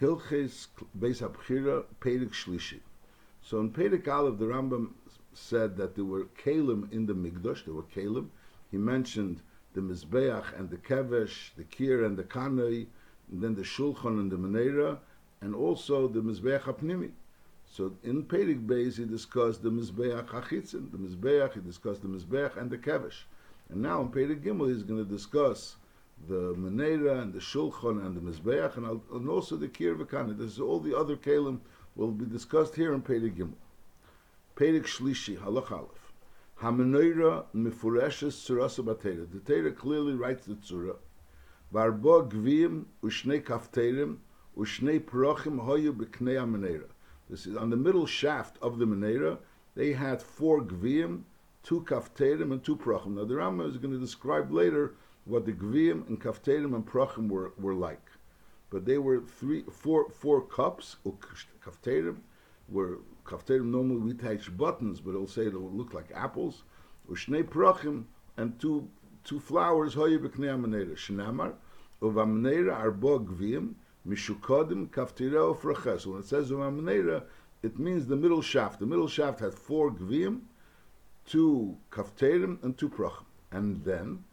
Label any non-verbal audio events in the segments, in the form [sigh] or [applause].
Hilches Beis Abchira Pedig Shlishi. So in Pedig Aleph, the Rambam said that there were kalim in the Migdosh, there were kalim. He mentioned the Mizbeach and the Kevesh, the Kir and the Kanoi, and then the Shulchan and the Menorah, and also the Mizbeach HaPnimi. So in Pedig Beis he discussed the Mizbeach HaChitzin, the Mizbeach, he discussed the Mizbeach and the Kevesh. And now in Pedig Gimel he's going to discuss the Menorah and the Shulchan and the Mizbeach and, and also the Kir V'Kana. This is all the other Kalim will be discussed here in Pedig Gimel. Pedig Shlishi, Halach Aleph. HaMenorah Mefureshes Tzurasa Batera. The Torah clearly writes the Tzura. Varbo Gvim Ushnei Kafterim Ushnei Prochim Hoyu B'Knei HaMenorah. This is on the middle shaft of the Menorah. They had four Gvim, two Kafterim, and two Prochim. Now the Rambam is going to describe later what the Gvim and Kafterim and Prachim were, were like. But they were three, four, four cups, Kafterim, were Kafterim normally we attach buttons, but it'll say it'll look like apples. Ushnei Prochim, and two, two flowers, Hoye B'knei HaMenorah. Shnamar, Uvamneira Arbo Gvim, Mishukodim Kaftireo Fraches. When it says Uvamneira, it means the middle shaft. The middle shaft had four Gvim, two Kafterim, and two Prachim. And then,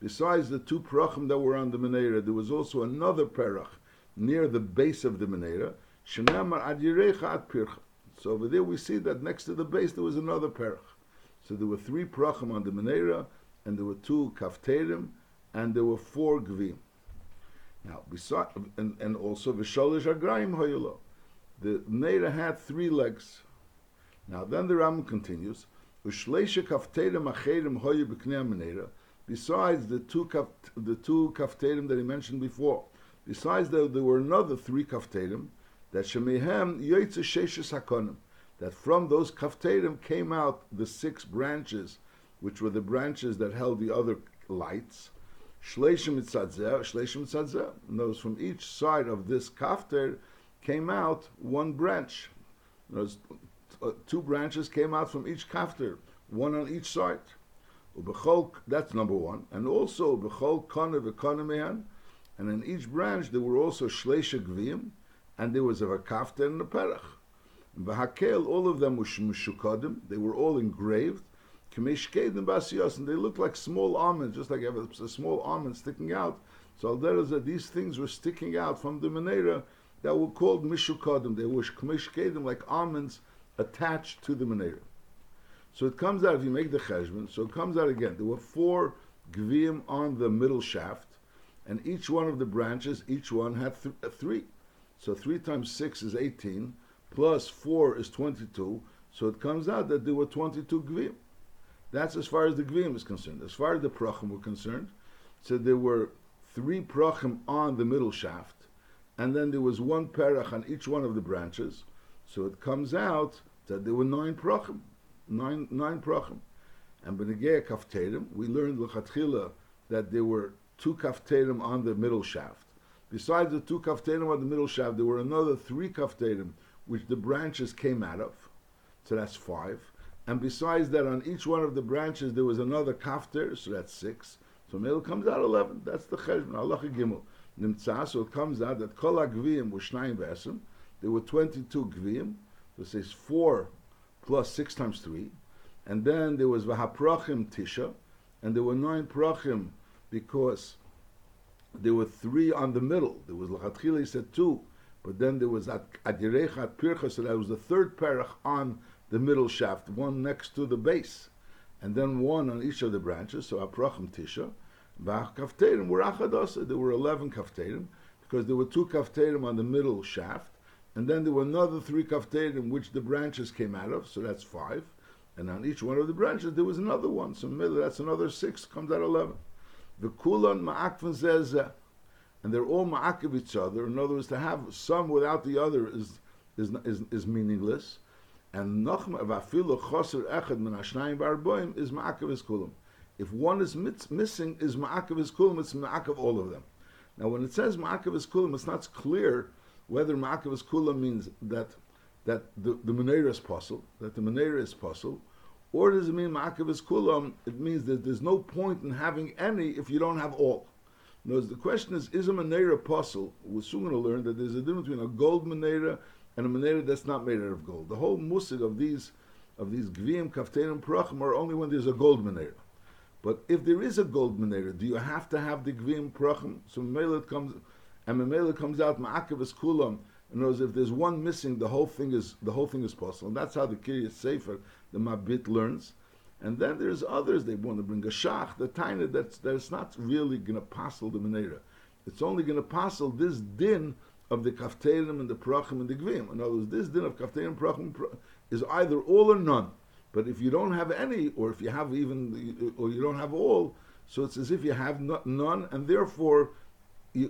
Besides the two perachim that were on the menera, there was also another perach near the base of the menera. So over there we see that next to the base there was another perach. So there were three perachim on the menera, and there were two kafterim, and there were four gvim. Now, beside, and, and also v'sholish agrayim hoyelo. The menera had three legs. Now then the Ram continues. Besides the two kaf, the two kafterim that he mentioned before, besides that there were another three kafterim that shemehem yoytze sheshes hakonim, that from those kafterim came out the six branches, which were the branches that held the other lights. Shleishim mitzadzeh, shleishim mitzadzeh. Those from each side of this kafter came out one branch. Those uh, two branches came out from each kafter, one on each side. That's number one. And also, and in each branch there were also shleisha gvim, and there was a kafter and a perach. And V'hakel, all of them were mushukadim, they were all engraved, k'meshkedim basiyos, and they looked like small almonds, just like a small almond sticking out. So there is that these things were sticking out from the menorah that were called mishukadim. They were k'meshkedim, like almonds, attached to the menorah. So it comes out, if you make the cheshbon, so it comes out again. There were four gvim on the middle shaft, and each one of the branches, each one had th- uh, three. So three times six is 18, plus four is 22, so it comes out that there were 22 gvim. That's as far as the gvim is concerned. As far as the prachim were concerned, so there were three prachim on the middle shaft, and then there was one perach on each one of the branches, so it comes out that there were nine prachim, nine nine prachim. And b'negei kafterim, we learned l'chatchila that there were two kafterim on the middle shaft. Besides the two kafterim on the middle shaft, there were another three kafterim which the branches came out of. So that's five. And besides that, on each one of the branches there was another kafter, so that's six. So it comes out eleven. That's the cheshbon. Allah gimel nimtza. So it comes out that kol agviyim was shnayim v'esem. There were twenty-two gviyim. So it says four plus six times three. And then there was Vahaprachim Tisha, and there were nine Prachim because there were three on the middle. There was Lachatchila, he said two, but then there was Adirechat Pircha, so that was the third Perach on the middle shaft, one next to the base, and then one on each of the branches, so Aprachim Tisha. Vahkafterim were Achadosa, there were 11 Kafterim, because there were two Kafterim on the middle shaft, and then there were another three kafterim which the branches came out of, so that's five. And on each one of the branches there was another one, so that's another six, comes out eleven. The kulon ma'akvan zezeh, and they're all ma'akiv each other. In other words, to have some without the other is is is, is meaningless. And nochma vafilu choser echad min hashnayim barboim is ma'akiv is kulam. If one is missing, is ma'akiv is kulam, it's ma'akiv all of them. Now, when it says ma'akiv is kulam, it's not clear whether Ma'akavas Kula means that that the, the Menorah is possible, that the Menorah is possible, or does it mean Ma'akavas Kulam? Um, it means that there's no point in having any if you don't have all. No, the question is, is a Menorah possible? We're soon going to learn that there's a difference between a gold Menorah and a Menorah that's not made out of gold. The whole musig of these of these Gviim, Kafterim, Prachim are only when there's a gold Menorah. But if there is a gold Menorah, do you have to have the gvim Prachim? So Mamela comes, and Mamela comes out, Ma'akev is Kulam, in other words, if there's one missing, the whole thing is the whole thing is possible. And that's how the Kiryat Sefer, the Mabit learns. And then there's others, they want to bring a shach, the tiny that's that's not really going to passel the Menorah. It's only going to passel this din of the Kafterim and the Prachim and the Gvim. In other words, this din of Kafterim and Prachim is either all or none. But if you don't have any, or if you have even, or you don't have all, so it's as if you have none, and therefore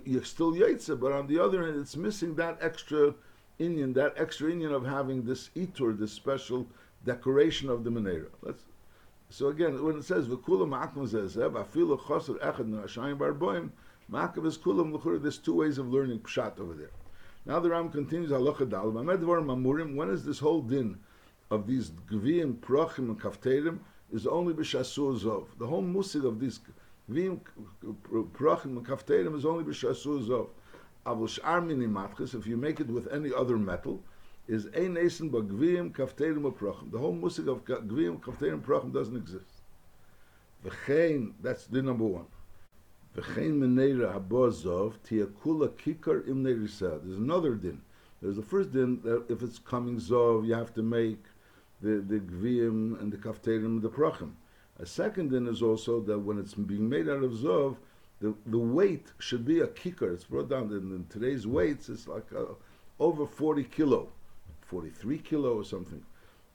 you, are still Yaitse, but on the other hand, it's missing that extra inyan, that extra inyan of having this itur, this special decoration of the Menorah. Let's so again, when it says v'kula ma'akim zezev, afilu choser echad na'ashayim barboim, ma'akim is kulam l'chur. There's two ways of learning pshat over there. Now the Ram continues mamurim. When is this whole din of these gviyim, prachim, and kafterim is only b'shasu zov. The whole musig of these gviyim, prachim, and kafterim is only b'shasu zov. Avul sh'ar mini matchis. If you make it with any other metal is ein esen ba gvim kafterim uprachim. The whole musik of gvim kafterim uprachim doesn't exist. V'chein, that's the number one. V'chein meneira habozov tiakula kikar im nerisa. There's another din. There's the first din that if it's coming zov, you have to make the, the gvim and the kafterim and the prachim. A second din is also that when it's being made out of zov, the, the weight should be a kicker. It's brought down in, in today's weights, it's like a, over 40 kilo. 43 kilo or something.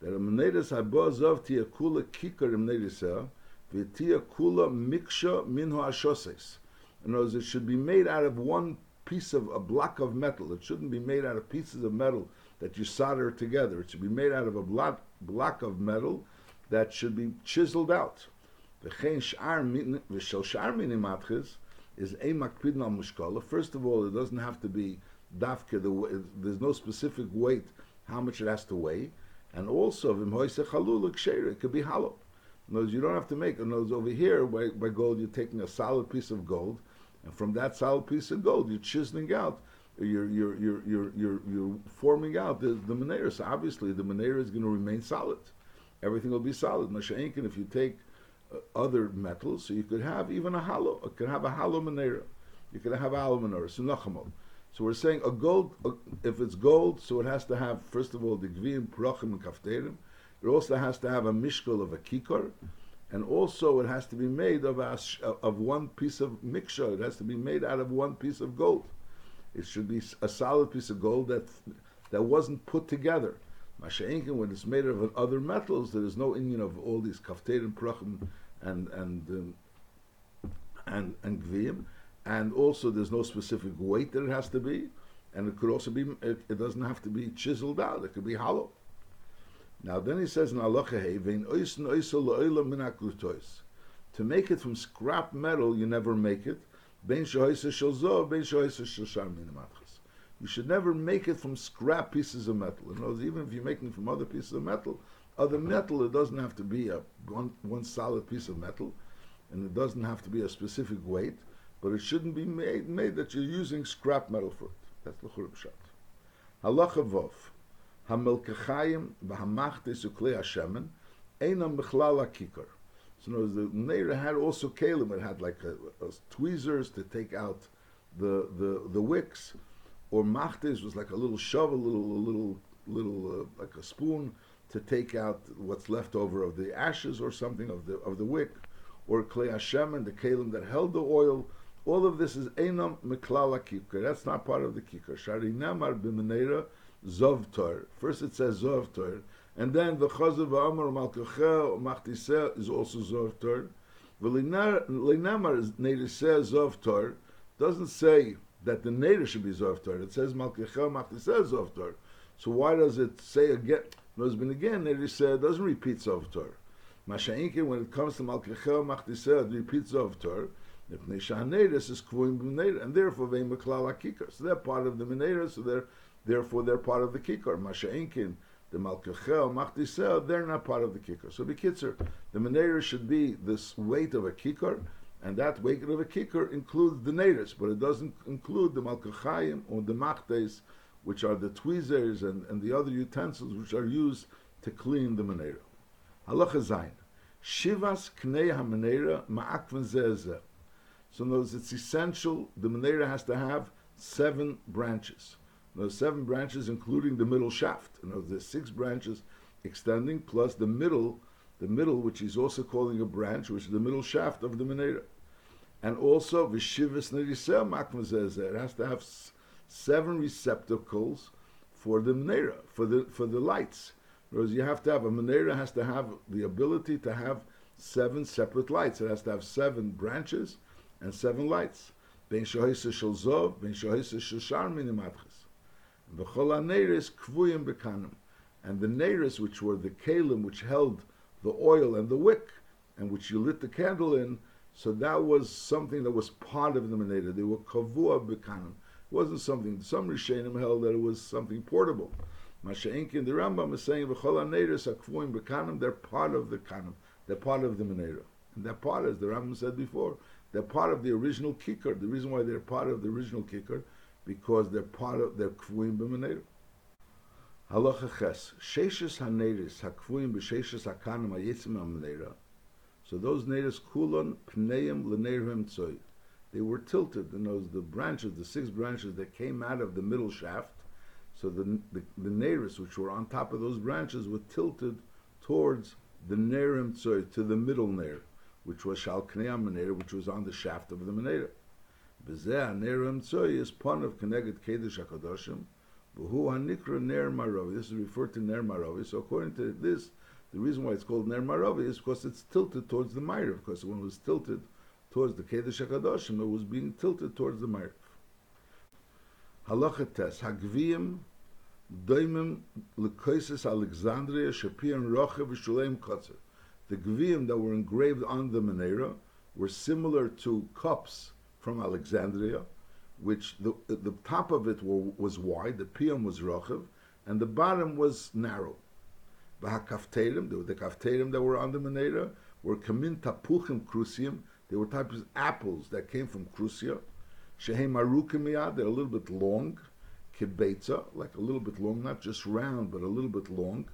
That a menedes habozov tia kula kikar im nedisah, uh, v'tia kula miksha minho ashoses. In other words, it should be made out of one piece of a block of metal. It shouldn't be made out of pieces of metal that you solder together. It should be made out of a block, block of metal that should be chiseled out. Is. First of all, it doesn't have to be dafke. The, there's no specific weight how much it has to weigh, and also it could be hollow. In words, you don't have to make. In words, over here by, by gold, you're taking a solid piece of gold, and from that solid piece of gold, you're chiseling out. You're you're you're you're you're, you're forming out the the. So obviously, the menorah is going to remain solid. Everything will be solid. Masha'inkin, if you take uh, other metals, so you could have even a hollow. You could have a hollow menorah. You could have a hollow menorah. So. We're saying a gold, if it's gold, so it has to have, first of all, the gvim, prachim, and kafterim. It also has to have a mishkal of a kikar, and also it has to be made of a, of one piece of mixture. It has to be made out of one piece of gold. It should be a solid piece of gold that that wasn't put together. Masha'inkin, when it's made of other metals, there is no inyan of all these kafterim, prachim, and and um, and and gvim and also there's no specific weight that it has to be, and it could also be, it, it doesn't have to be chiseled out, it could be hollow. Now then he says in Allah to make it from scrap metal, you never make it. You should never make it from scrap pieces of metal. In other words, even if you're making from other pieces of metal, other metal, it doesn't have to be a one, one solid piece of metal, and it doesn't have to be a specific weight but it shouldn't be made, made that you're using scrap metal for it. That's the Pshat. Halacha Vov. Hamilkachayim v'hamachtes uklei hashemen einam b'chlal kikar. So in the Neira had also kalim. It had like a, a tweezers to take out the the the wicks, or machtes was like a little shovel, a little a little little uh, like a spoon to take out what's left over of the ashes or something of the of the wick, or klei hashem and the kalim that held the oil all of this is Einam Miklala Kikar. That's not part of the Kikar. Shari Namar Bimenera Zovtor. First it says Zovtor. And then the Chazav Amar Malkachel Machtiseh is also zovtar. Zovtor. Linamar Neriseh Zovtor doesn't say that the Neder should be Zovtor. It says Malkachel Machtiseh Zovtor. So why does it say again? No, been again, Neriseh doesn't repeat Zovtor. Masha'inkin, when it comes to Malkachel Machtiseh, it repeats Zovtor and therefore they maklal kikar. So they're part of the minera, so they're therefore they're part of the kikar. Masha'inkin, the malkachel, machtisel, they're not part of the kikar. So the kitzer, the minera should be this weight of a kikar, And that waking of a kicker includes the natives, but it doesn't include the malkachayim or the machtes, which are the tweezers and, and the other utensils which are used to clean the menorah. Halacha zayin. Shivas knei ha-menorah ma'akven zeh So notice it's essential, the menorah has to have seven branches. Those seven branches including the middle shaft. And there's six branches extending plus the middle, the middle which he's also calling a branch, which is the middle shaft of the menorah and also v'shivas nerisel makmazezeh. It has to have seven receptacles for the menorah, for the for the lights. Whereas you have to have a menorah has to have the ability to have seven separate lights. It has to have seven branches and seven lights. Ben shohisa shel zov, ben shohisa shel shar minimatches. V'chol ha-neiris kvuyim bekanim. And the neiris, which were the kalim which held the oil and the wick, and which you lit the candle in, so that was something that was part of the Meneda. They were kavua bekanim. It wasn't something, some Rishonim held that it was something portable. Masha'inkin, the Rambam is saying, they're part of the kanim. They're part of the Meneda. And they're part, as the Rambam said before, they're part of the original kicker. The reason why they're part of the original kicker, because they're part of, they're kvuim b'meneda. Halacha ches, sheishes ha-neiris ha-kvuim b'sheishes ha-kanim ha-yitzim ha-meneda, so those natives kulon pneim lenerhim tzoy. They were tilted, and those the branches, the six branches that came out of the middle shaft. So the the, the natives which were on top of those branches were tilted towards the nerim tzoy, to the middle ner, which was shal kneim which was on the shaft of the menera. Bezeh nerim tzoy is pun of connected kedush hakadoshim. This is referred to ner marovi. So according to this, the reason why it's called Ner Maravi is because it's tilted towards the Ma'ariv. Because when it was tilted towards the Kedesh HaKadoshim, it was being tilted towards the Ma'ariv. Halacha Tes, Hagviyim Doimim Lekoisis Alexandria Shapir Roche V'Shuleim Kotzer. The Gviyim that were engraved on the Menorah were similar to cups from Alexandria, which the, the top of it were, was wide, the piyam was rochev, and the bottom was narrow. The kafterim that were on the were kamin tapuchim krusium. They were types of apples that came from Krusia. Shehem arukim they're a little bit long. Kibetza, like a little bit long, not just round, but a little bit long.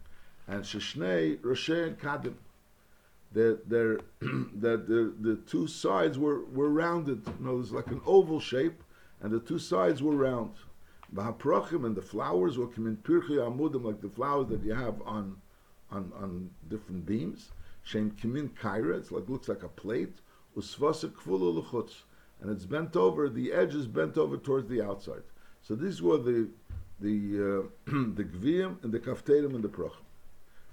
And sheshnei roshe and kadim. That [clears throat] the, two sides were, were rounded. You know, it was like an oval shape, and the two sides were round. V'haprochim and the flowers were kamin pirchi amudim, like the flowers that you have on on, on different beams. Shem kimin kaira, it's like looks like a plate. Usvasa kfulu l'chutz, and it's bent over. The edge is bent over towards the outside. So these were the the uh, [clears throat] the gviyim and the kafterim and the prochim.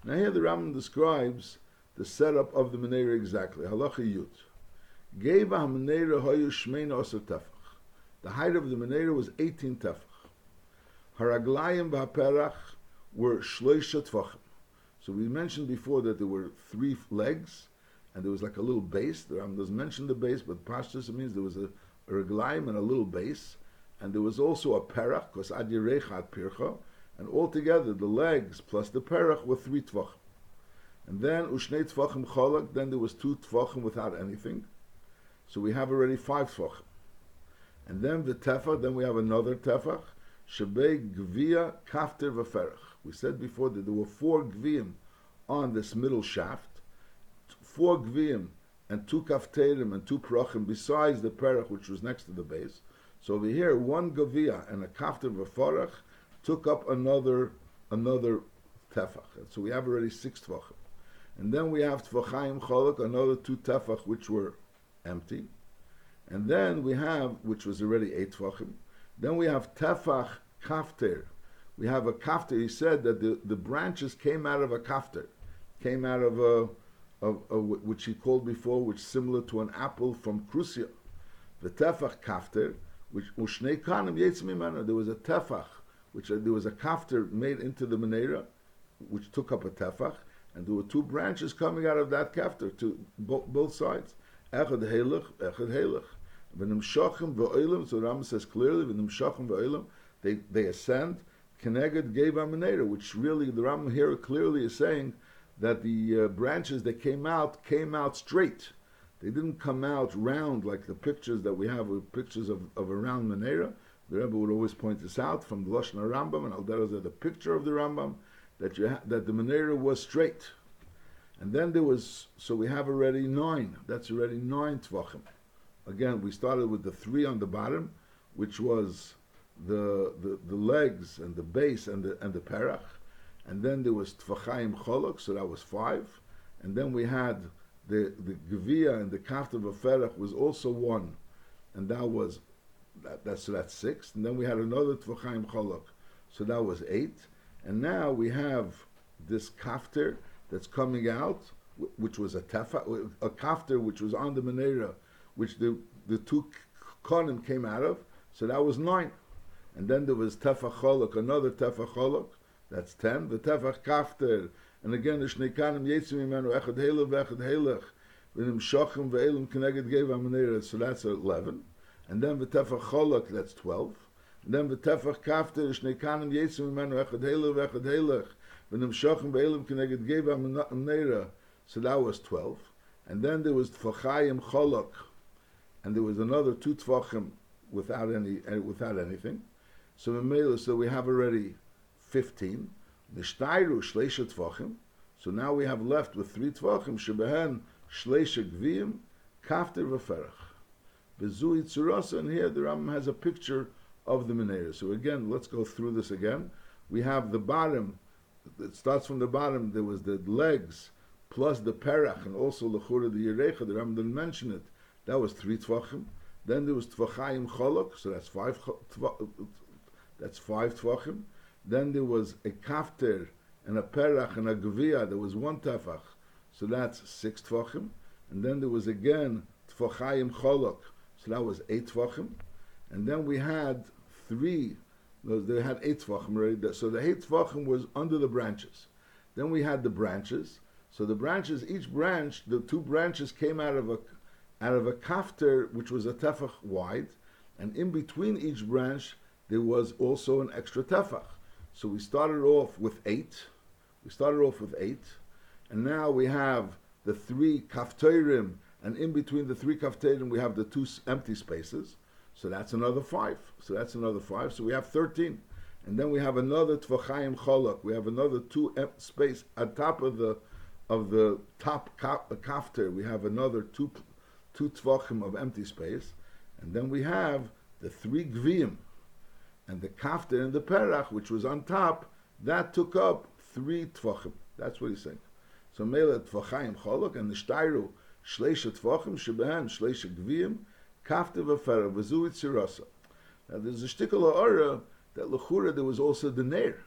Now here the Rambam describes the setup of the menorah exactly. Halacha. Geva ha-menorah hoyu shmeina oser tefach. The height of the menorah was 18 tefach. Haraglayim v'haperach were shloisha tefachim. So we mentioned before that there were three legs, and there was like a little base. The Ram doesn't mention the base, but pashtus means there was a, a reglaim and a little base, and there was also a perach, because adirechat pircha, and altogether the legs plus the perach were three tvachim. And then ushnei tvachim cholak, then there was two tvachim without anything. So we have already five tvachim. And then the tefach, then we have another tefach, shebei gvia kafter v'ferach. We said before that there were four gvim on this middle shaft, four gvim and two kafterim and two prochim besides the perach which was next to the base. So over here, one gavia and a kafter v'farach took up another another tefach. And so we have already six tefachim. And then we have tefachayim cholok, another two tefach which were empty. And then we have, which was already eight tefachim. Then we have tefach kafter, we have a kafter. He said that the, the branches came out of a kafter, came out of a, of, of, which he called before, which similar to an apple from Krusia. The tefach kafter, which ushnei kanim yetzim There was a tefach, which uh, there was a kafter made into the menorah, which took up a tefach, and there were two branches coming out of that kafter to bo- both sides. Echad helach, echad helach. V'nim shochem v'oilim. So Ram says clearly, v'nim shochem v'oilim. They they ascend Keneged gave Amenera, which really the Rambam here clearly is saying that the uh, branches that came out came out straight. They didn't come out round like the pictures that we have with pictures of, of a round menorah. The Rebbe would always point this out from the Lashon Rambam and Alderoz the picture of the Rambam that you ha- that the menorah was straight. And then there was so we have already nine. That's already nine tvachim. Again, we started with the three on the bottom, which was the the, the legs and the base and the and the perach, and then there was tvachayim cholok, so that was five, and then we had the the gevia and the kafta v'ferach was also one, and that was that, that's so that's six, and then we had another tvachayim cholok, so that was eight, and now we have this kafter that's coming out, which was a tefa, a kafter which was on the menorah, which the the two konim came out of, so that was nine, and then there was tefach cholok, another tefach cholok, that's ten, the tefach kafter, and again the shnei kanim yetzim imenu echad helach v'echad helach, v'nim shochem ve'elim keneged geva menorah, so that's eleven, and then the tefach cholok, that's twelve, and then the tefach kafter, shnei kanim yetzim imenu echad helach v'echad helach, v'nim shochem ve'elim keneged geva menorah, so that was twelve, and then there was tfachayim cholok, and there was another two tvachim without any uh, without anything. So so we have already fifteen. Nishtairu shleisha tvachim. So now we have left with three tvachim. Shebehen shleisha gviyim, kafter v'ferach. Bezui tzurasa, and here the Rambam has a picture of the menorah. So again, let's go through this again. We have the bottom. It starts from the bottom. There was the legs plus the perach, and also the chura the yerecha. The Rambam didn't mention it. That was three tvachim. Then there was tvachayim cholok, so that's five. That's five tvachim. Then there was a kafter and a perach and a gevia. There was one tefach, so that's six tvachim. And then there was again tvachayim cholok, so that was eight tvachim. And then we had three. They had eight tvachim already. So the eight tvachim was under the branches. Then we had the branches. So the branches, each branch, the two branches came out of a out of a kafter which was a tefach wide, and in between each branch there was also an extra tefach. So we started off with eight. We started off with eight, and now we have the three kafterim, and in between the three kafterim we have the two empty spaces. So that's another five. So that's another five. So we have thirteen, and then we have another tvachayim cholak. We have another two space on top of the of the top uh, kafter. We have another two two tvachim of empty space, and then we have the three gviyim, and the kafter and the perach, which was on top, that took up three tvachim. That's what he's saying. So mele tvachayim cholok and the shtairu shleisha tvachim shebehen shleisha gviyim kafter v'ferach v'zu itzirasa. Now there's a shtickle aura that lechura there was also the ner.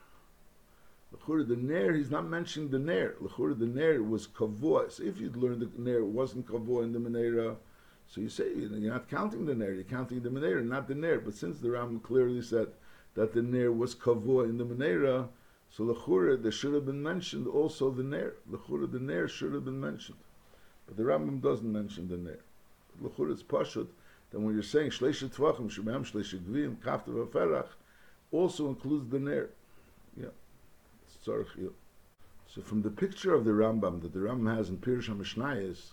Lechura the ner, he's not mentioning the ner. Lechura the ner was kavua. So if you'd learned the ner wasn't kavua in the menera, so you say you're not counting the ner, you're counting the menera, not the ner. But since the Ram clearly said that the ner was kavua in the menera, so lechura there should have been mentioned also the ner. Lechura the ner should have been mentioned, but the Rambam doesn't mention the ner. Lechura is pashut. Then when you're saying shleisha tvachim shemem shleisha gvim kafta v'ferach, also includes the ner. Yeah. So from the picture of the Rambam that the Rambam has in Pirush HaMishnayis,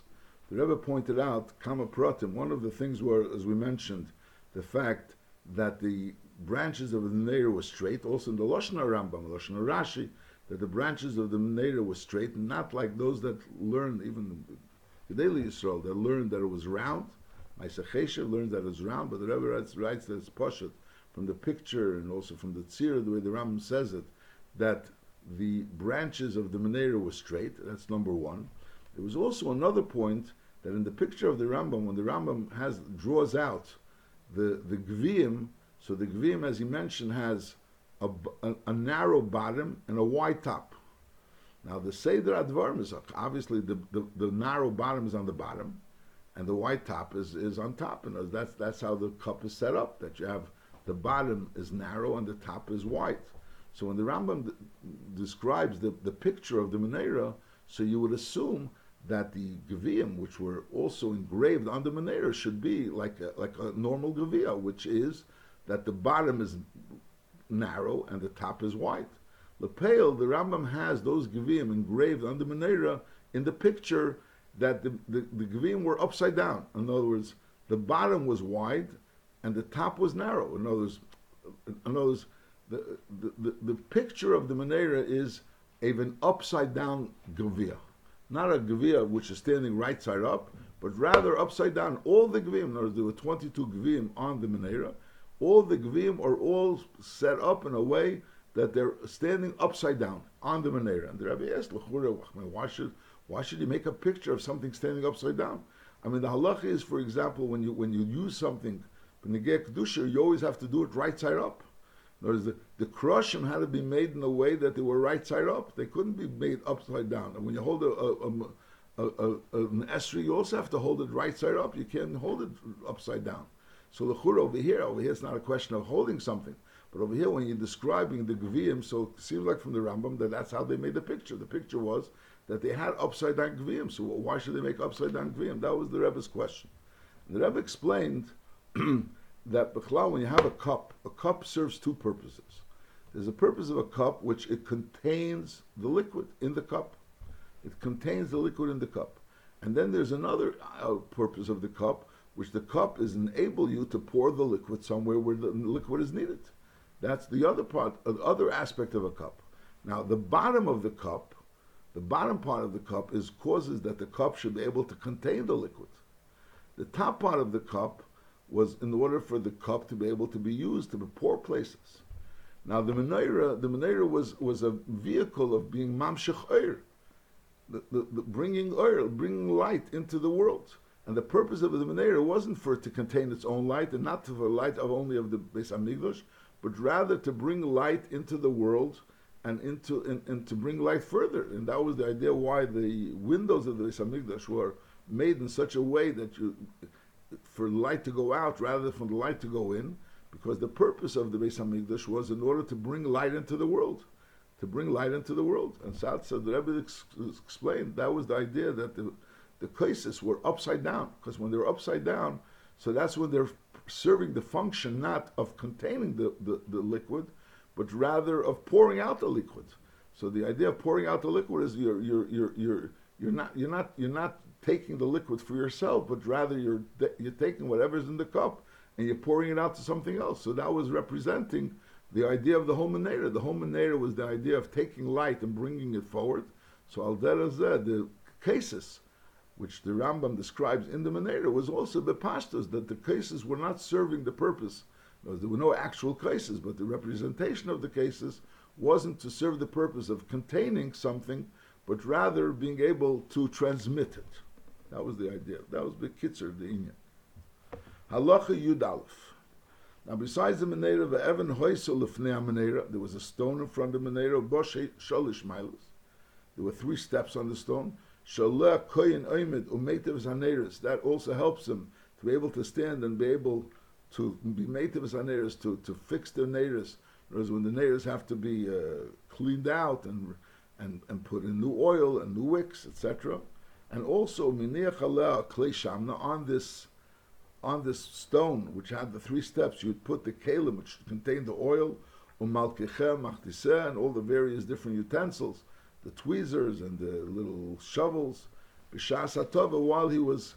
the Rebbe pointed out Kama Pratim. One of the things were, as we mentioned, the fact that the branches of the Menorah were straight. Also in the Loshna Rambam, Loshna Rashi, that the branches of the Menorah were straight, not like those that learned even the daily Yisrael that learned that it was round. Ma'aseh learned that it was round, but the Rebbe writes, writes that it's poshut from the picture and also from the tzir, the way the Rambam says it, that the branches of the menorah were straight. That's number one. There was also another point that in the picture of the Rambam, when the Rambam has draws out the the gvim, so the gvim, as he mentioned, has a, a, a narrow bottom and a wide top. Now the Seder Advarim is obviously the, the, the, narrow bottom is on the bottom, and the wide top is, is on top, and that's that's how the cup is set up. That you have the bottom is narrow and the top is wide. So when the Rambam d- describes the, the picture of the menorah, so you would assume that the gaviyim, which were also engraved on the menorah, should be like a, like a normal gaviyah, which is that the bottom is narrow and the top is wide. Lepel, the Rambam has those gaviyim engraved on the menorah in the picture that the, the, the were upside down. In other words, the bottom was wide and the top was narrow. In other words, in other words the, the, the, the picture of the Menorah is an upside down Gvia. Not a Gvia which is standing right side up, but rather upside down. All the Gvim, in other there were 22 Gvim on the Menorah. All the Gvim are all set up in a way that they're standing upside down on the Menorah. And the Rabbi asked, why should, why should you make a picture of something standing upside down? I mean, the halacha is, for example, when you when you use something, you always have to do it right side up. In other the, the had to be made in a way that they were right side up. They couldn't be made upside down. And when you hold a, a, a, an esrog, you also have to hold it right side up. You can't hold it upside down. So the chur over here, over here, it's not a question of holding something. But over here, when you're describing the Gviyim, so it seems like from the Rambam that that's how they made the picture. The picture was that they had upside down Gviyim. So why should they make upside down Gviyim? That was the Rebbe's question. And the Rebbe explained [clears throat] that when you have a cup, a cup serves two purposes. There's a purpose of a cup which it contains the liquid in the cup. It contains the liquid in the cup. And then there's another uh, purpose of the cup, which the cup is enable you to pour the liquid somewhere where the liquid is needed. That's the other part, the other aspect of a cup. Now, the bottom of the cup, the bottom part of the cup is causes that the cup should be able to contain the liquid. The top part of the cup was in order for the cup to be able to be used to pour places. Now, the menorah, the menorah was was a vehicle of being mamshech oir, the, the, the bringing oil, bringing light into the world. And the purpose of the menorah wasn't for it to contain its own light and not to for light of only of the Beis Hamikdash, but rather to bring light into the world and into and, and, to bring light further. And that was the idea why the windows of the Beis Hamikdash were made in such a way that you, for light to go out rather than for the light to go in, because the purpose of the Beis Hamikdash was in order to bring light into the world, to bring light into the world. And Sad said the Rebbe ex- explained that was the idea that the the cases were upside down because when they're upside down, so that's when they're serving the function not of containing the, the, the liquid, but rather of pouring out the liquid. So the idea of pouring out the liquid is you're you're you're you're you're not you're not you're not taking the liquid for yourself, but rather you're you're taking whatever's in the cup and you're pouring it out to something else. So that was representing the idea of the whole Menera. The whole Menera was the idea of taking light and bringing it forward. So al the cases which the Rambam describes in the Menera, was also the pashtas, that the cases were not serving the purpose. There were no actual cases, but the representation of the cases wasn't to serve the purpose of containing something, but rather being able to transmit it. That was the idea. That was the kitzer, the inyan. Halacha Yud. Now, besides the Menera of Evan Hoysel Menera, there was a stone in front of the Menera, Bosh Sholish Milas. There were three steps on the stone. Shaleh koyin oimid umetiv zaneris. That also helps them to be able to stand and be able to be metiv zaneris to to fix their neiris. Whereas when the neiris have to be uh, cleaned out and and and put in new oil and new wicks, etc. And also miniach klei shamna on this on this stone which had the three steps. You'd put the kalim which contained the oil, umalkechem, machdiseh, and all the various different utensils the tweezers and the little shovels, b'shas while he was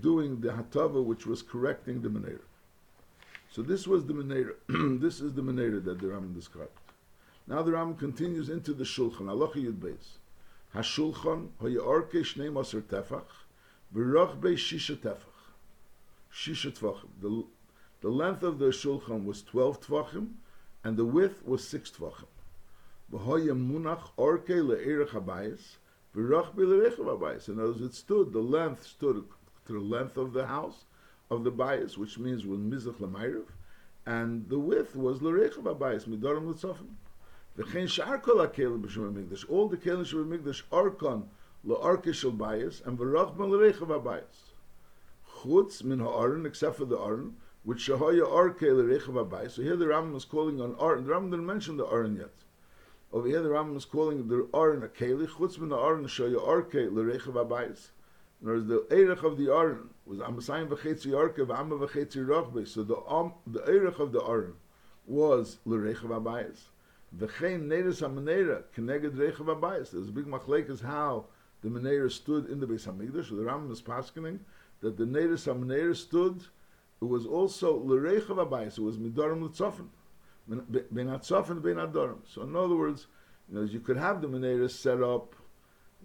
doing the hatava, which was correcting the menorah. So this was the menorah. [clears throat] this is the menorah that the Ram described. Now the Ram continues into the shulchan. Allah Yud Beis. Hashulchan hoyarke shnei maser tefach v'roch be shisha tefach. Shisha tefachim. The, the length of the shulchan was 12 tefachim, and the width was 6 tefachim munach orke le'erech habayis, v'rach habayis. In other words, it stood, the length stood to the length of the house, of the bias, which means with mizach l'mayrev, and the width was l'erech habayis, midorim l'tzofim. V'chein sh'ar kol ha'kelim b'shem ha'mikdash, all the kelim shem ha'mikdash arkon le'arke shel bayis, and v'rach l'erech habayis. Chutz min ha'aron, except for the aron, which shahaya arke l'erech habayis. So here the Rambam is calling on aron. The Rambam didn't mention the aron yet. Over here, the Rambam is calling the Aron a Keli, chutz min the Aron shoya Arke l'rechav abayis. In other words, the Erech of the Aron was Amasayim v'chetzi Arke v'Ama v'chetzi Rochbe. So the um, the Erech of the Aron was l'rechav abayis. V'chein neres ha'menera keneged rechav abayis. There's a big is how the Menorah stood in the Beis Hamikdash. The Rambam is paskening that the Neres HaMenorah stood. It was also l'reichav abayis. It was midarim l'tzofen, ben atzofen ben adorim. So in other words, you know, you could have the Menorah set up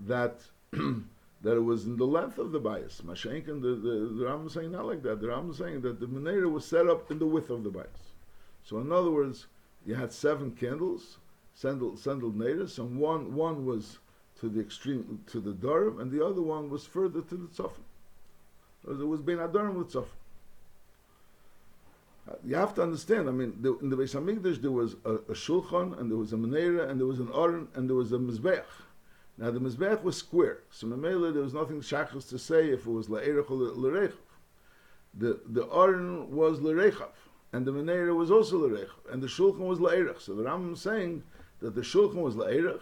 that [clears throat] that it was in the length of the bias. Mashenkin, the, the, the Rambam is saying not like that. The Rambam is saying that the Menorah was set up in the width of the bias. So in other words, you had seven candles, sendel sendel and one one was to the extreme to the Durham, and the other one was further to the Tzofim. It was Ben Adorim with Tzofim. You have to understand. I mean, the, in the Beis Hamikdash there was a, a shulchan, and there was a menorah, and there was an aron, and there was a mizbeach. Now the mizbeach was square, so Mamela there was nothing shachas to say if it was la'erech or l'rechav. The the aron was l'rechav, and the menorah was also l'rechav, and the shulchan was la'erech. So the Rambam is saying that the shulchan was la'erech,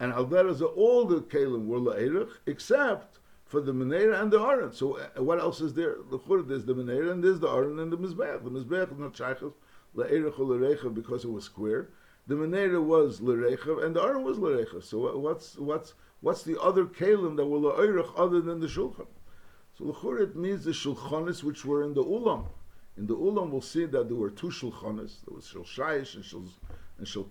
and al all the kalim were la'erech, except for the menorah and the aron. So uh, what else is there? There's the menorah and there's the aron and the mizbeach. The mizbeach is not shachas la'erech or l'rechav because it was square the Menera was L'Rechav and the Aron was L'Rechav. So what's, what's, what's the other Kalim that were L'Eirech other than the Shulchan? So L'chur it means the Shulchanis which were in the Ulam. In the Ulam we'll see that there were two Shulchanis. There was Shul Shayish and Shul, and Shul.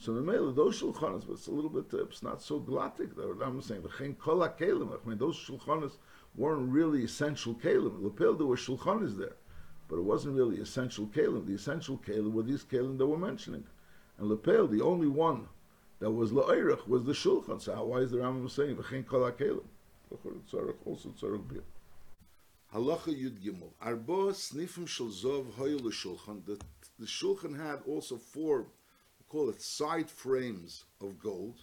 So the Mela, those Shulchanis, but it's a little bit, uh, it's not so glottic. I'm saying, V'chein Kol HaKelim. I mean, those Shulchanis weren't really essential Kalim. Lepel, there were Shulchanis there. But it wasn't really essential Kalim. The essential Kalim were these Kalim that we're mentioning. And Lepel, the only one that was La'irach was the Shulchan. So why is the Rambam saying, V'chein kol ha'kelim? Also tzarech bir. Halacha Yud Gimel. Arba snifim shel zov hoyu l'shulchan. The, the shulchan had also four, call it side frames of gold.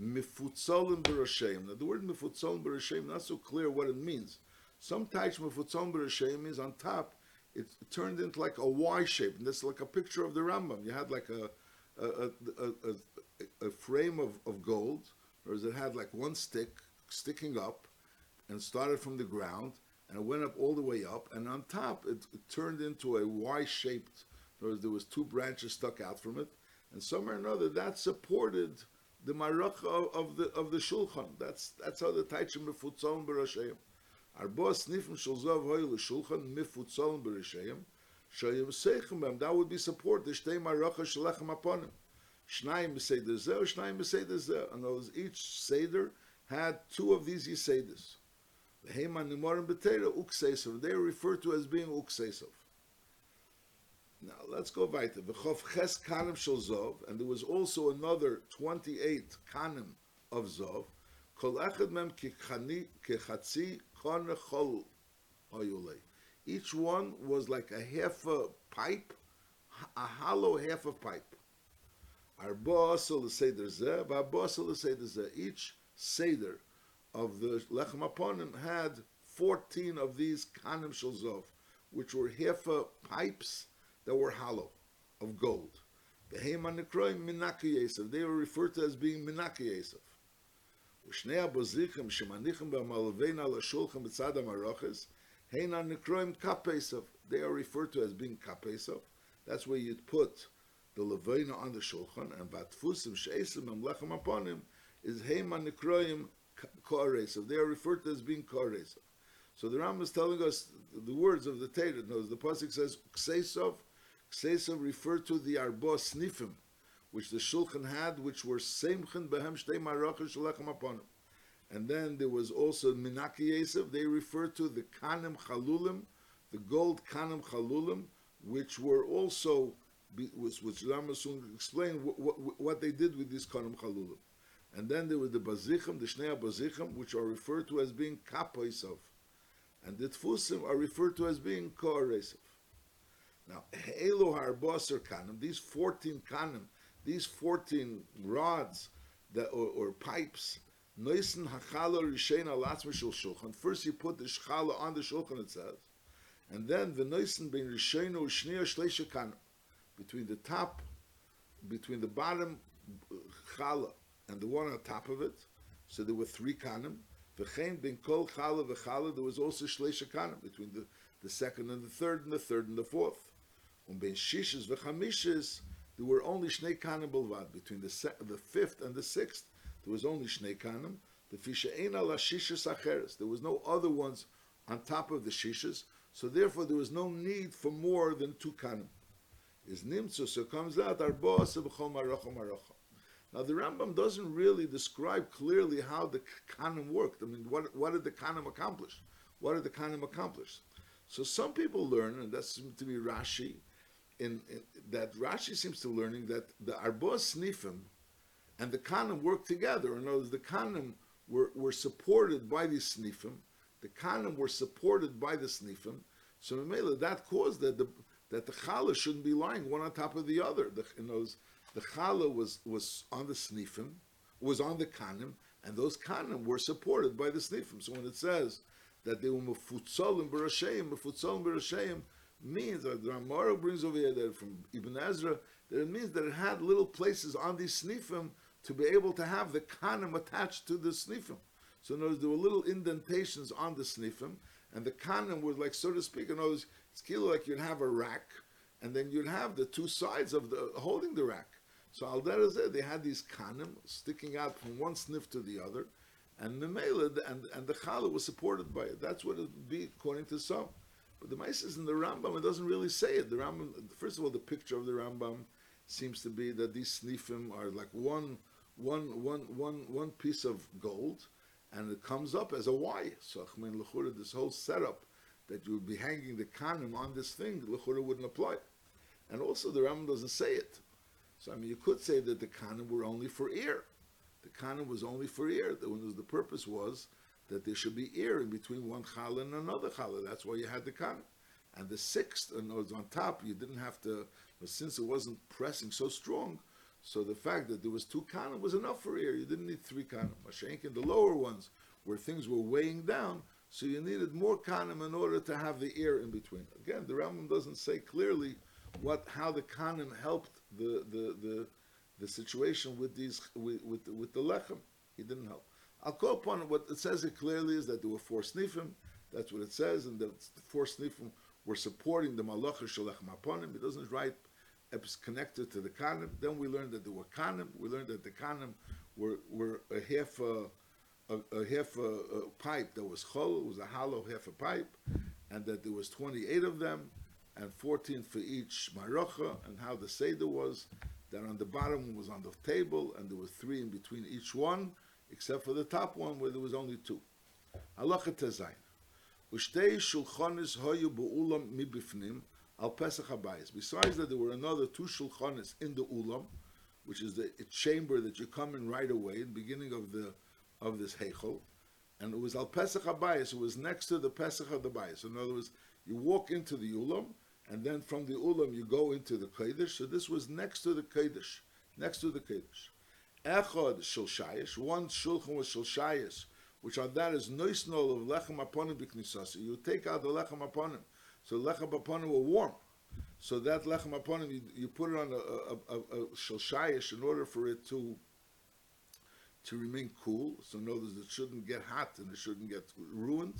Mifutzalim b'rashem. Now the word mifutzalim b'rashem, not so clear what it means. Sometimes mifutzalim b'rashem is on top, it, turned into like a Y shape. And that's like a picture of the Rambam. You had like a, a, a, a, a frame of, of gold, whereas it had like one stick sticking up and started from the ground and it went up all the way up and on top it, it turned into a Y-shaped, whereas there was two branches stuck out from it and somewhere or another that supported the maracha of, the of the shulchan. That's that's how the taichim mefutzon b'rasheim. Arba snifim shel zav hoy l'shulchan mifutzon b'rasheim. That would be support. The shtei maracha shalechem aponim. Shnayim b'seder zeh, shnayim b'seder zeh. And those each seder had two of these yisedis. V'heiman nimorim b'teira uksesov. They are referred to as being uksesov. Now let's go weiter. V'chof ches kanim shel zov, and there was also another twenty-eight kanim of zov. Kol echad mem kechatzi kon chol. Each one was like a half a pipe, a hollow half a pipe. Arba asal seder zeh, v'arba asal seder zeh. Each seder of the lechem aponim had 14 of these kanim shalzov, which were half a pipes that were hollow, of gold. The Heiman Nekroim Minaki Yesef. They were referred to as being Minaki Yesef. ושני הבוזיכים שמניחים במלווין על השולחן בצד המרוכס, Hein on Nekroim Kapesov. They are referred to as being Kapesov. That's where you'd put the Levina on the Shulchan, and Vatfusim Sheesim and Lechem upon is Hein on Nekroim Koresov. They are referred to as being Koresov. So the Ram is telling us the words of the Torah. Knows the pasuk says Ksesov. Ksesov referred to the Arba Snifim, which the Shulchan had, which were Semchen Behem Shtei Marachas Shalachem upon him. and then there was also Minaki Yosef. They refer to the Kanim Chalulim, the gold Kanim Chalulim, which were also, which, which Rama soon explain what, what, what, they did with these Kanim Chalulim. And then there were the Bazichim, the Shnei Bazichim, which are referred to as being Kapoisov. And the Tfusim are referred to as being Koaresov. Now, Elo Harbasar Kanim, these 14 Kanim, these 14 rods that, or, or pipes Noisen hachala rishein alatzma shul shulchan. First you put the shchala on the shulchan, it says. And then the noisen bein rishein u shneir shleisha kan. Between the top, between the bottom chala and the one on top of it, so there were three kanim. V'chein ben kol chala v'chala, there was also shleisha kanim, between the, the second and the third and the third and the fourth. Um ben shishes v'chamishes, there were only shnei kanim bilvad, between the, se- the fifth and the sixth there was only Shnei Kanim. The fisha la shishas acheres. There was no other ones on top of the shishas, so therefore there was no need for more than two kanim. Is nimtzu, so comes out arba sebechol marocha marocha. Now the Rambam doesn't really describe clearly how the kanim worked. I mean, what what did the kanim accomplish? What did the kanim accomplish? So some people learn, and that seems to be Rashi, in, in, that Rashi seems to learning that the arba snifim and the kanim work together. In other words, the kanim were, were supported by the snifim, the kanim were supported by the snifim. So that caused that the that the challah shouldn't be lying one on top of the other. The, in those, the challah was was on the snifim, was on the kanim, and those kanim were supported by the snifim. So when it says that they were mefutzolim b'rasheim, mefutzolim b'rasheim means that the Ramara brings over here that from Ibn Ezra that it means that it had little places on these snifim to be able to have the kanim attached to the snifim. So in other words, there were little indentations on the snifim, and the kanim was like, so to speak, in other words, it's of like you'd have a rack, and then you'd have the two sides of the holding the rack. So al they had these kanim sticking out from one sniff to the other, and the and, and the challah was supported by it. That's what it would be according to some. But the Mises in the Rambam, it doesn't really say it. The Rambam, first of all, the picture of the Rambam seems to be that these snifim are like one, one, one, one, one piece of gold, and it comes up as a Y. So mean, Lechura, this whole setup that you would be hanging the kanim on this thing, Lechura wouldn't apply. And also, the Rambam doesn't say it. So I mean, you could say that the kanim were only for ear. The kanim was only for ear. The, the purpose was that there should be air in between one challah and another challah. That's why you had the kanim. And the sixth, uh, and it was on top, you didn't have to, but since it wasn't pressing so strong, so the fact that there was two kanim was enough for ear. You didn't need three kanim. Mashenk in the lower ones, where things were weighing down, so you needed more kanim in order to have the air in between. Again, the Rambam doesn't say clearly what how the kanim helped the the the, the situation with these with with, with the lechem. He didn't help. I'll call upon what it says it clearly is that there were four snifim. That's what it says, and the four snifim were supporting the malacha shalach maponim. It doesn't write it's connected to the kanim. Then we learned that there were kanim. We learned that the kanim were were a half a, a, a half a, a, pipe that was chol. It was a hollow half a pipe, and that there was twenty eight of them, and fourteen for each marocha. And how the seder was that on the bottom was on the table, and there were three in between each one except for the top one where there was only two. Halacha tezayin. Ushtei shulchanis hoyu bu'ulam mibifnim al Pesach habayis. Besides that, there were another two shulchanis in the ulam, which is the chamber that you come in right away in the beginning of the of this heichel, and it was al Pesach habayis. It was next to the Pesach of the bayis. In other words, you walk into the ulam, and then from the ulam you go into the kodesh. So this was next to the kodesh, next to the kodesh. Echad Shilshayis, one Shulchan was Shilshayis, which on that is Noisnol of Lechem Aponim Biknisasi. You take out the Lechem Aponim, so Lechem Aponim were warm. So that Lechem Aponim, you, you put it on a, a, a, a in order for it to to remain cool. So notice it shouldn't get hot and it shouldn't get ruined.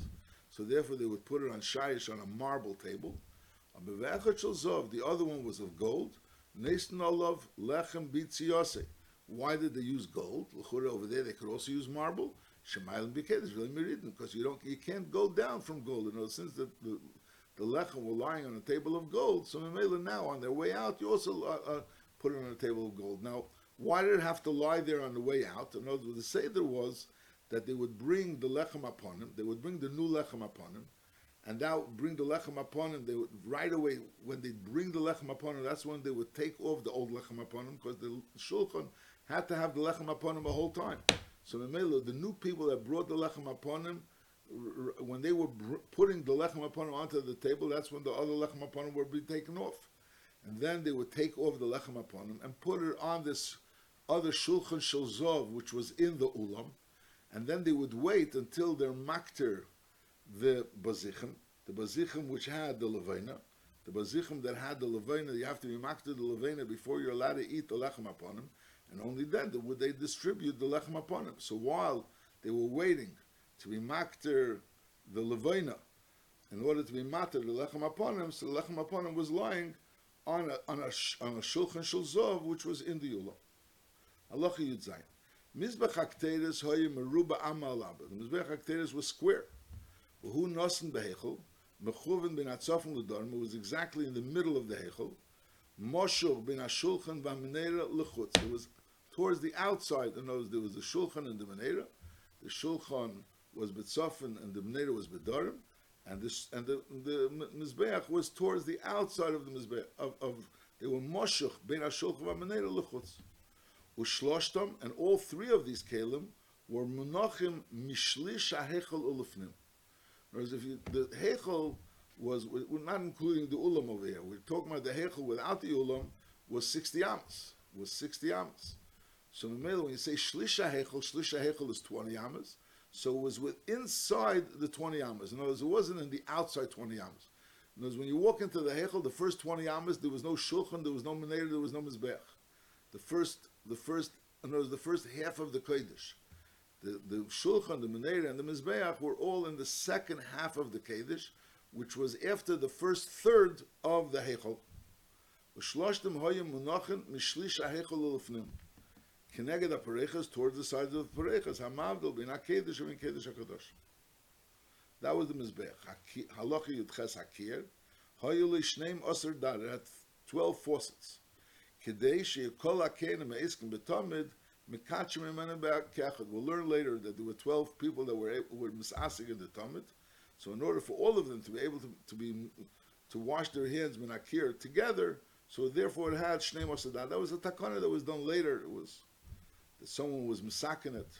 So therefore they would put it on Shayish on a marble table. The other one was of gold. Neistan Olav Lechem Bitziyose. Why did they use gold? Over there, they could also use marble. Shemayel and is really because you don't, you can't go down from gold. You know, since the, the the lechem were lying on a table of gold, so Mamela now on their way out, you also uh, uh, put it on a table of gold. Now, why did it have to lie there on the way out? In other words, the seder was that they would bring the lechem upon him, they would bring the new lechem upon him, and now bring the lechem upon him. They would right away when they bring the lechem upon him, that's when they would take off the old lechem upon him because the shulchan had to have the lechem upon him the whole time. So the new people that brought the lechem upon him, when they were putting the lechem upon him onto the table, that's when the other lechem upon him would be taken off. And then they would take off the lechem upon him and put it on this other shulchan shalzov, which was in the ulam, and then they would wait until they're makter the bazichim, the bazichim which had the levena, the bazichim that had the levena, you have to be makter the levena before you're allowed to eat the lechem upon him and only then would they distribute the lechem upon him. So while they were waiting to be makter the levina, in order to be matter the lechem upon him, so the lechem upon him was lying on a on a on a shulchan shulzov which was in the yulah. Allah Yud Zayin. Mizbech HaKteres hoye meruba amma alaba. The Mizbech HaKteres was square. Who nosen behechel, mechuven bin atzofim l'dorm, it was exactly in the middle of the hechel. Moshur bin ashulchan v'amenera l'chutz. It was towards the outside. In those, there was the shulchan and the menera. The shulchan was betzofin and the menera was bedorim. And this and the the mizbeach was towards the outside of the mizbeach of, of they were moshuch ben ashulchan v'amenera l'chutz. Ushloshtam, and all three of these kalim were munachim mishlish hahechel ulufnim. Whereas if you, the hechel was, we're not including the ulam over here. We're talking about the hechel without the ulam was 60 amas. Was 60 amas. So when you say shlisha hechel, shlisha hechel is 20 amas. So it was with inside the 20 amas. In other words, it wasn't in the outside 20 amas. In other words, when you walk into the hechel, the first 20 amas, there was no shulchan, there was no menair, there was no mizbech. The first, the first, in other words, the first half of the kodesh the, the Shulchan, the Meneira, and the Mizbeach were all in the second half of the Kaddish, which was after the first third of the Heichel. Ushloshtem hoyim munachin mishlish ulufnim. Keneged ha-parechas towards the sides of the parechas. Hamavdol bin ha-Kaddish and Kaddish ha-Kadosh. That was the Mizbeach. Halacha Yudches Hakir. Hoyuli Shneim Osir Dar. It had 12 faucets. Kedei sheyekol ha-kenim ha'iskim betomid We'll learn later that there were 12 people that were, were misasig in the Talmud. So in order for all of them to be able to, to be to wash their hands menakir together, so therefore it had shnei masadat. That was a takana that was done later. It was that someone was misakin it.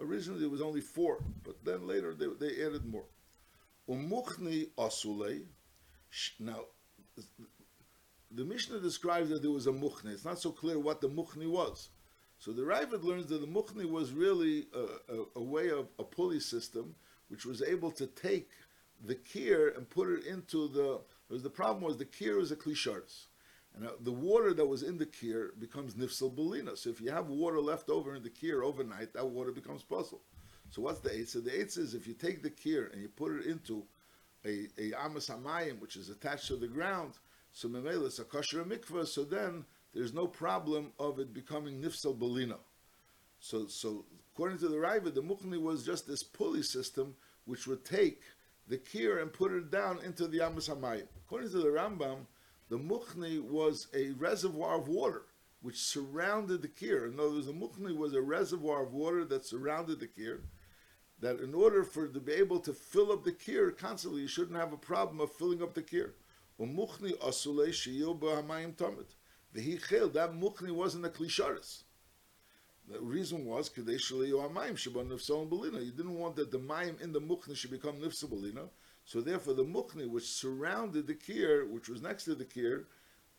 Originally it was only four, but then later they, they added more. Umuchni asule. Now, the Mishnah describes that there was a muchni. It's not so clear what the muchni was. So the Ravid learns that the Mukhni was really a, a, a, way of a pulley system which was able to take the kir and put it into the. Because the problem was the kir was a klisharis. And uh, the water that was in the kir becomes nifsal belina. So if you have water left over in the kir overnight, that water becomes puzzle. So what's the eitzah? The eitzah is if you take the kir and you put it into a, amas hamayim, which is attached to the ground, so memela it's a kosher mikvah, so then there's no problem of it becoming nifsal belina. So, so according to the Raiva, the Mukhni was just this pulley system which would take the kir and put it down into the Amos Hamayim. According to the Rambam, the Mukhni was a reservoir of water which surrounded the kir. In other words, the Mukhni was a reservoir of water that surrounded the kir. That in order for to be able to fill up the kir constantly, you shouldn't have a problem of filling up the kir. Mukhni asule that muchni wasn't a klisharis. The reason was kadesh amayim shabon nifsal belina. You didn't want that the mayim in the muchni should become nifsal belina. So therefore, the muchni which surrounded the kir, which was next to the kir,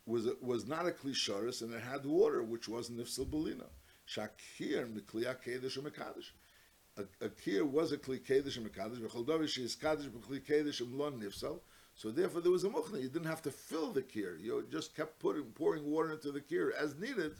was was not a klisharis and it had water, which was nifsal belina. Shakir mikliya kedesh mekadesh. A, a kir was a kli kedesh mekadesh. V'chol davish is kadesh b'kli kedesh mlon nifsal. So therefore, there was a muchna. You didn't have to fill the kir. You just kept putting pouring water into the kir as needed,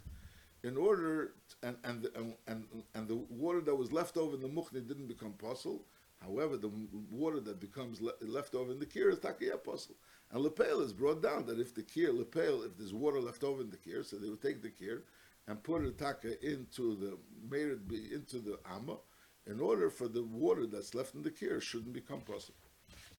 in order and and and and, the water that was left over in the muchna didn't become puzzle. However, the water that becomes le- left over in the kir is takiyah puzzle. And lepel is brought down that if the kir lepel, if there's water left over in the kir, so they would take the kir and put it taka into the made it be into the amma, in order for the water that's left in the kir shouldn't become puzzle.